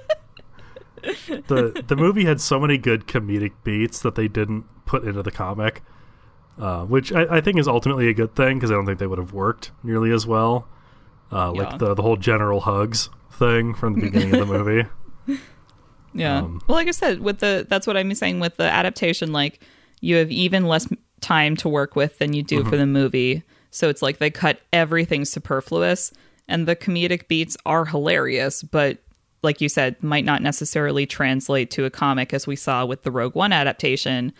the the movie had so many good comedic beats that they didn't put into the comic. uh, which I, I think is ultimately a good thing because I don't think they would have worked nearly as well. Uh, Yeah. Like the the whole general hugs thing from the beginning of the movie. Yeah. Um, well, like I said, with the that's what I'm saying with the adaptation. Like you have even less time to work with than you do for the movie. So it's like they cut everything superfluous, and the comedic beats are hilarious, but like you said, might not necessarily translate to a comic, as we saw with the Rogue One adaptation.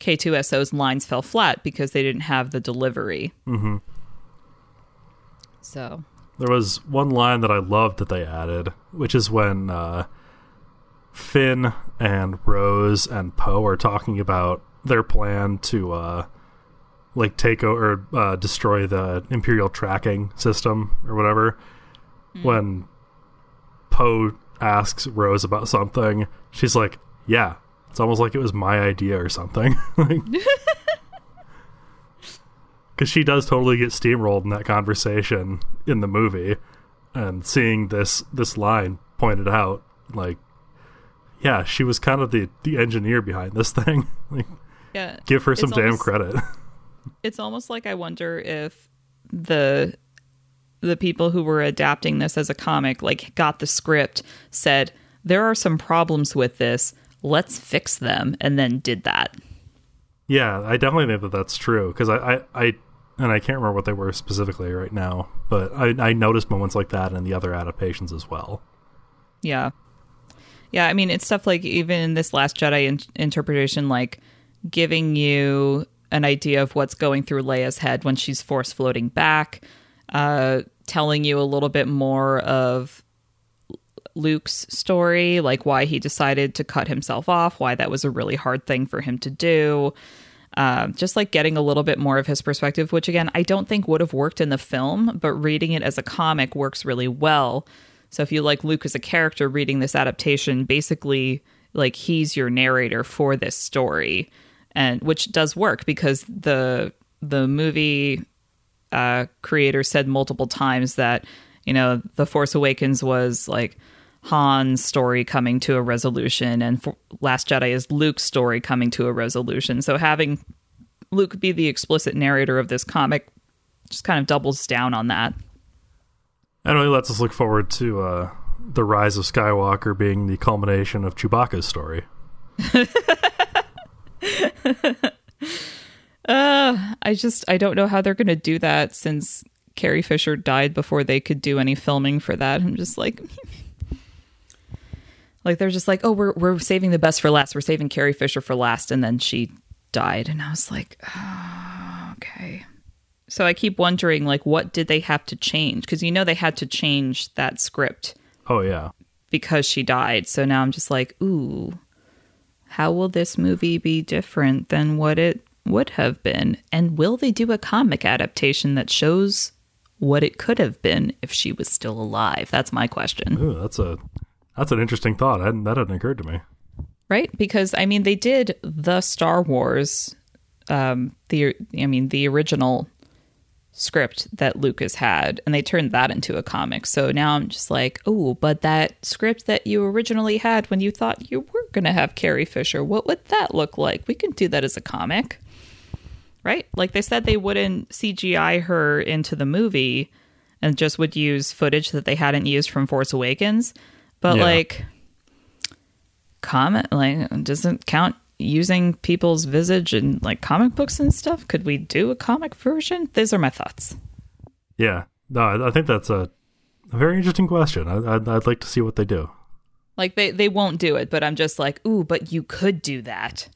K2SO's lines fell flat because they didn't have the delivery. Mm-hmm. So There was one line that I loved that they added, which is when uh, Finn and Rose and Poe are talking about their plan to uh, like take over, or uh, destroy the Imperial tracking system or whatever. When Poe asks Rose about something, she's like, "Yeah." It's almost like it was my idea or something. Because she does totally get steamrolled in that conversation in the movie, and seeing this this line pointed out, like, yeah, she was kind of the the engineer behind this thing. like, yeah, give her some damn almost- credit. it's almost like I wonder if the the people who were adapting this as a comic like got the script, said there are some problems with this, let's fix them, and then did that. yeah, I definitely think that that's true because I, I I and I can't remember what they were specifically right now, but I I noticed moments like that in the other adaptations as well. Yeah. Yeah, I mean, it's stuff like even in this Last Jedi in- interpretation, like giving you an idea of what's going through Leia's head when she's force floating back, uh, telling you a little bit more of Luke's story, like why he decided to cut himself off, why that was a really hard thing for him to do. Um, just like getting a little bit more of his perspective, which again, I don't think would have worked in the film, but reading it as a comic works really well. So if you like Luke as a character reading this adaptation, basically like he's your narrator for this story, and which does work because the the movie uh, creator said multiple times that you know the Force Awakens was like Han's story coming to a resolution, and for Last Jedi is Luke's story coming to a resolution. So having Luke be the explicit narrator of this comic just kind of doubles down on that. And really lets us look forward to uh, the rise of Skywalker being the culmination of Chewbacca's story. Uh, I just I don't know how they're going to do that since Carrie Fisher died before they could do any filming for that. I'm just like like they're just like, "Oh, we're we're saving the best for last. We're saving Carrie Fisher for last." And then she died and I was like, oh, "Okay." So I keep wondering like what did they have to change? Cuz you know they had to change that script Oh yeah, because she died. So now I'm just like, "Ooh, how will this movie be different than what it would have been? And will they do a comic adaptation that shows what it could have been if she was still alive? That's my question. Ooh, that's a that's an interesting thought. I, hadn't- that hadn't occurred to me. Right? Because I mean they did the Star Wars um the I mean the original script that Lucas had and they turned that into a comic. So now I'm just like, "Oh, but that script that you originally had when you thought you were going to have Carrie Fisher, what would that look like? We can do that as a comic." Right? Like they said they wouldn't CGI her into the movie and just would use footage that they hadn't used from Force Awakens. But Yeah. like comment like doesn't count using people's visage in like comic books and stuff could we do a comic version these are my thoughts Yeah, no, I, I think that's a, a very interesting question. I, I'd, I'd like to see what they do. like they they won't do it but i'm just like ooh but you could do that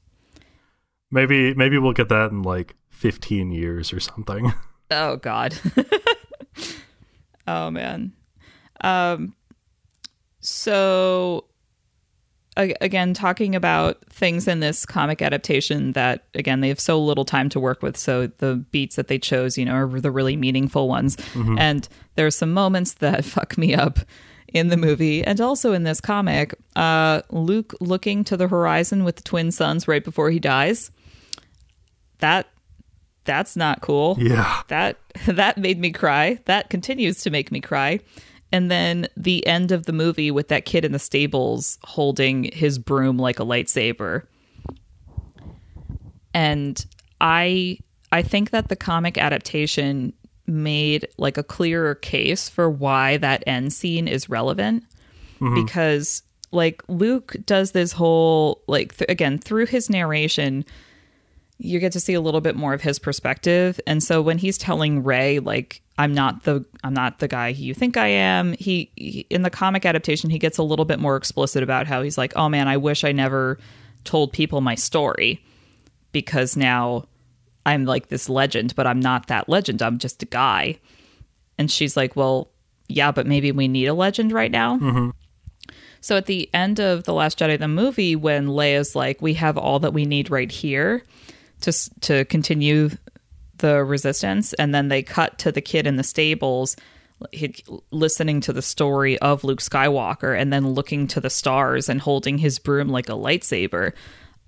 Maybe maybe we'll get that in like 15 years or something. oh god. Oh man. Um so again talking about things in this comic adaptation that again they have so little time to work with. So the beats that they chose you know are the really meaningful ones. And there are some moments that fuck me up in the movie and also in this comic. Uh luke looking to the horizon with the twin suns right before he dies that that's not cool. Yeah, that that made me cry. That continues to make me cry. And then the end of the movie with that kid in the stables holding his broom like a lightsaber. And i I think that the comic adaptation made like a clearer case for why that end scene is relevant. Mm-hmm. Because like Luke does this whole like th- again through his narration you get to see a little bit more of his perspective. And so when he's telling Rey like I'm not the I'm not the guy you think I am he, he in the comic adaptation he gets a little bit more explicit about how he's like oh man I wish I never told people my story because now I'm like this legend but I'm not that legend. I'm just a guy. And she's like well yeah but maybe we need a legend right now. Mm-hmm. So at the end of the Last Jedi, the movie, when Leia's like, "We have all that we need right here to to continue the resistance," and then they cut to the kid in the stables, listening to the story of Luke Skywalker, and then looking to the stars and holding his broom like a lightsaber.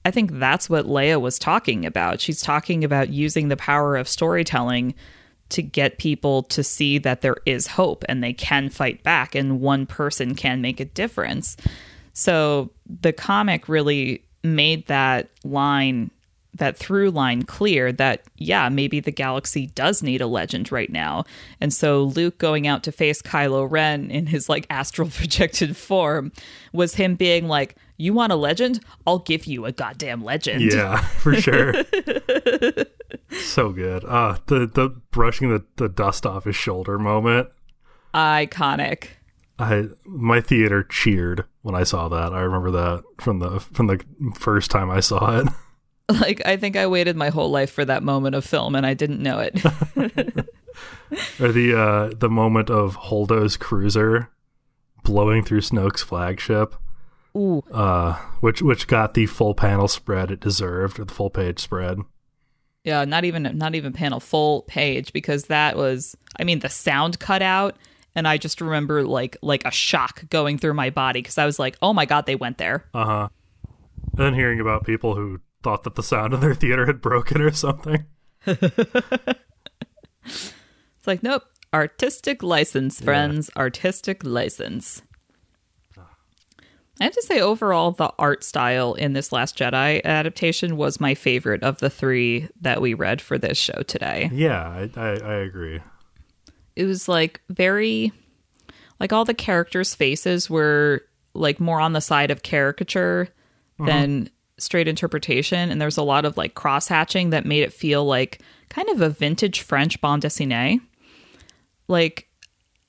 I think that's what Leia was talking about. She's talking about using the power of storytelling to get people to see that there is hope and they can fight back and one person can make a difference. So the comic really made that line that through line clear that yeah maybe the galaxy does need a legend right now and so luke going out to face kylo ren in his like astral projected form was him being like you want a legend i'll give you a goddamn legend Yeah, for sure. so good. Uh the the brushing the, the dust off his shoulder moment. iconic I my theater cheered when I saw that. I remember that from the from the first time I saw it. like i think i waited my whole life for that moment of film and i didn't know it Or the uh the moment of Holdo's cruiser blowing through Snoke's flagship. Ooh. Uh which which got the full panel spread it deserved, or the full page spread. yeah not even not even panel full page because that was i mean the sound cut out and i just remember like like a shock going through my body because i was like oh my god they went there Uh-huh. And then hearing about people who thought that the sound in their theater had broken or something. it's like nope artistic license friends artistic license I have to say, overall, the art style in this Last Jedi adaptation was my favorite of the three that we read for this show today. Yeah, I, I, I agree. it was like very like all the characters faces were like more on the side of caricature uh-huh. than straight interpretation and there's a lot of like cross hatching that made it feel like kind of a vintage french bande dessinée like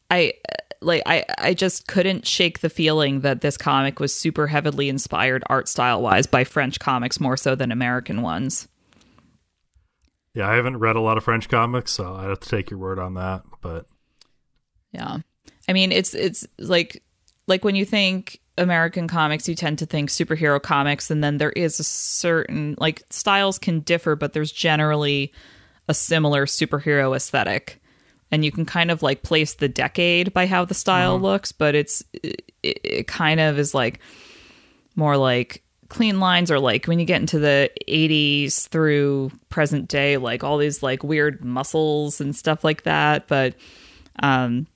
i like i i just couldn't shake the feeling that this comic was super heavily inspired art style wise by french comics more so than american ones Yeah, I haven't read a lot of French comics, so I'd have to take your word on that. But Yeah. I mean, it's it's like like when you think American comics, you tend to think superhero comics and then there is a certain like styles can differ, but there's generally a similar superhero aesthetic. And you can kind of like place the decade by how the style looks, but it's it, it kind of is like more like clean lines or like when you get into the 80s through present day like all these like weird muscles and stuff like that but um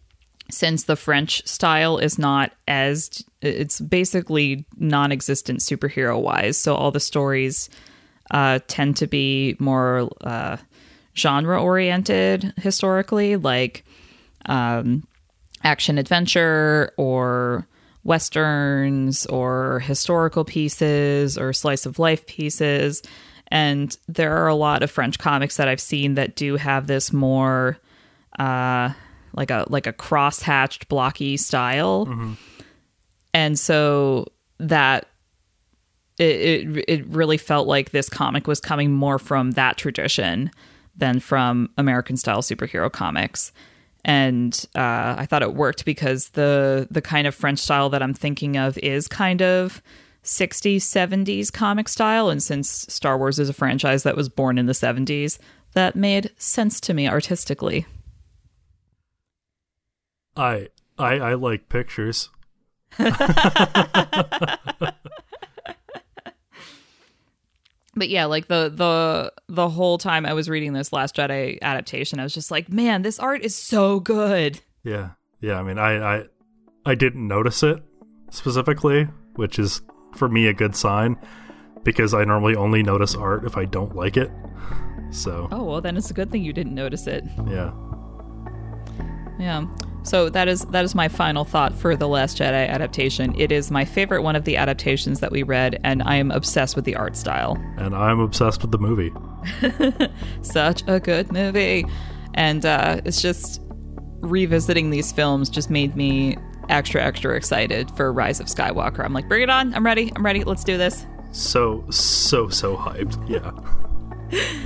since the french style is not as it's basically non-existent superhero wise so all the stories uh tend to be more uh genre oriented historically like um action adventure or westerns or historical pieces or slice of life pieces. And there are a lot of french comics that i've seen that do have this more uh like a like a cross-hatched blocky style and so that it, it it really felt like this comic was coming more from that tradition than from American style superhero comics. And uh, I thought it worked because the the kind of French style that I'm thinking of is kind of 60s, 70s comic style. And since Star Wars is a franchise that was born in the 70s, that made sense to me artistically. I I I like pictures. but yeah, like the the the whole time I was reading this Last Jedi adaptation, I was just like, man, this art is so good. Yeah. Yeah, I mean I I I didn't notice it specifically, which is for me a good sign because I normally only notice art if I don't like it. So Oh well, then it's a good thing you didn't notice it. yeah, Yeah. So that is that is my final thought for the Last Jedi adaptation. It is my favorite one of the adaptations that we read, and I am obsessed with the art style. and I'm obsessed with the movie. Such a good movie, and uh, it's just revisiting these films just made me extra extra excited for Rise of Skywalker. I'm like, bring it on! I'm ready! I'm ready! Let's do this! So so so hyped. Yeah.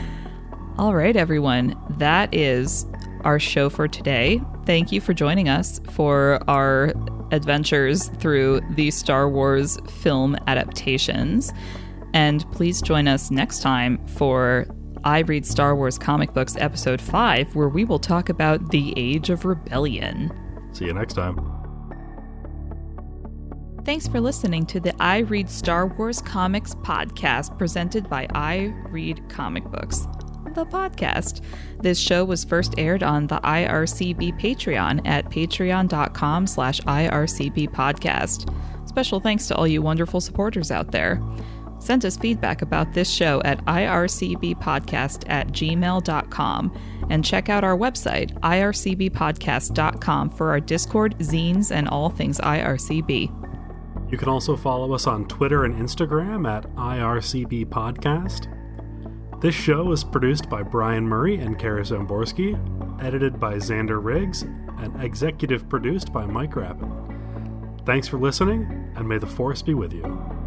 All right, everyone. That is our show for today. Thank you for joining us for our adventures through the Star Wars film adaptations. And please join us next time for I Read Star Wars Comic Books Episode 5, where we will talk about the Age of Rebellion. See you next time. Thanks for listening to the I Read Star Wars Comics podcast presented by I Read Comic Books, the podcast. This show was first aired on the IRCB Patreon at patreon.com slash IRCB podcast. Special thanks to all you wonderful supporters out there. Send us feedback about this show at ircbpodcast at gmail.com and check out our website, ircbpodcast.com, for our Discord, zines, and all things IRCB. You can also follow us on Twitter and Instagram at IRCB Podcast. This show is produced by Brian Murray and Kara Zomborski, edited by Xander Riggs, and executive produced by Mike Rappin. Thanks for listening, and may the Force be with you.